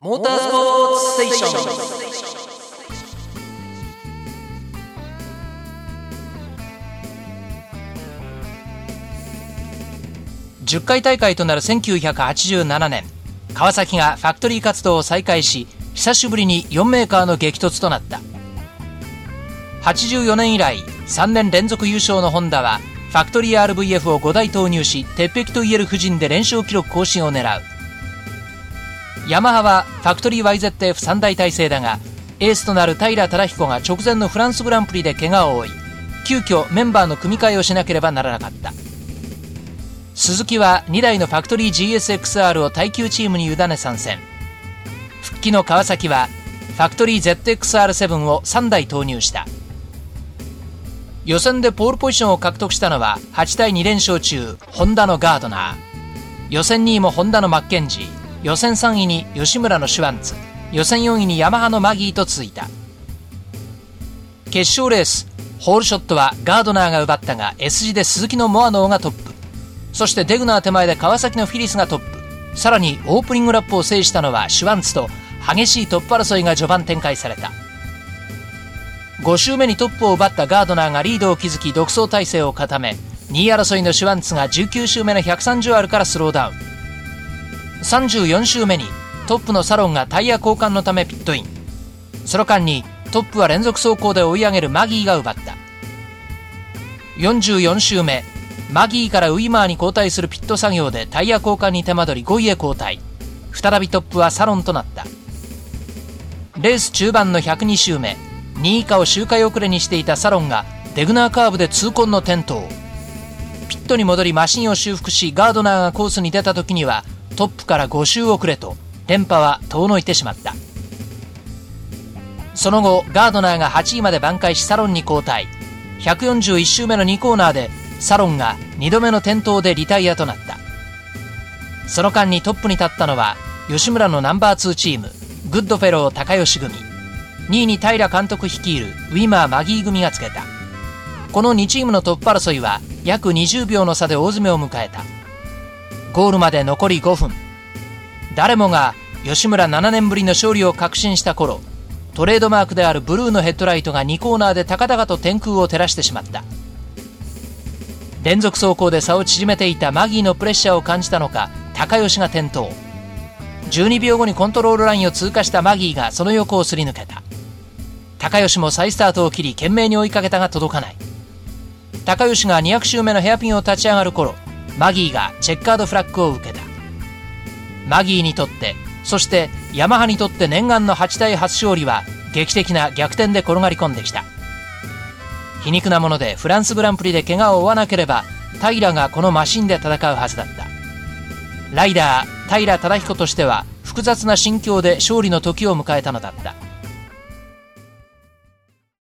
モータースポーツステーション。10回大会となる1987年。川崎がファクトリー活動を再開し久しぶりに4メーカーの激突となった。84年以来3年連続優勝のホンダはファクトリー RVF を5台投入し鉄壁と言える布陣で連勝記録更新を狙う。ヤマハはファクトリー YZF3 大体制だがエースとなる平忠彦が直前のフランスグランプリで怪我を負い急遽メンバーの組み替えをしなければならなかった。鈴木は2台のファクトリー GSXR を耐久チームに委ね参戦。復帰の川崎はファクトリー ZXR7 を3台投入した。予選でポールポジションを獲得したのは8対2連勝中ホンダのガードナー。予選2位もホンダのマッケンジー。予選3位に吉村のシュワンツ。予選4位にヤマハのマギーと続いた。決勝レースホールショットはガードナーが奪ったが S 字で鈴木のモアノーがトップ。そしてデグナー手前で川崎のフィリスがトップ。さらにオープニングラップを制したのはシュワンツと激しいトップ争いが序盤展開された。5周目にトップを奪ったガードナーがリードを築き独走体制を固め2位争いのシュワンツが19周目の 130R からスローダウン。34周目にトップのサロンがタイヤ交換のためピットイン。その間にトップは連続走行で追い上げるマギーが奪った。44周目マギーからウィマーに交代するピット作業でタイヤ交換に手間取り5位へ交代。再びトップはサロンとなった。レース中盤の102周目2位以下を周回遅れにしていたサロンがデグナーカーブで痛恨の転倒。ピットに戻りマシンを修復しガードナーがコースに出た時にはトップから5周遅れと連覇は遠のいてしまった。その後ガードナーが8位まで挽回しサロンに交代。141周目の2コーナーでサロンが2度目の転倒でリタイアとなった。その間にトップに立ったのは吉村のナンバー2チームグッドフェロー高吉組。2位に平監督率いるウィマーマギー組がつけた。この2チームのトップ争いは約20秒の差で大詰めを迎えた。ゴールまで残り5分。誰もが吉村7年ぶりの勝利を確信した頃トレードマークであるブルーのヘッドライトが2コーナーで高々と天空を照らしてしまった。連続走行で差を縮めていたマギーのプレッシャーを感じたのか高吉が転倒。12秒後にコントロールラインを通過したマギーがその横をすり抜けた。高吉も再スタートを切り懸命に追いかけたが届かない。高吉が200周目のヘアピンを立ち上がる頃マギーがチェッカードフラッグを受けた。マギーにとってそしてヤマハにとって念願の8対初勝利は劇的な逆転で転がり込んできた。皮肉なものでフランスグランプリで怪我を負わなければ平がこのマシンで戦うはずだった。ライダー平忠彦としては複雑な心境で勝利の時を迎えたのだった。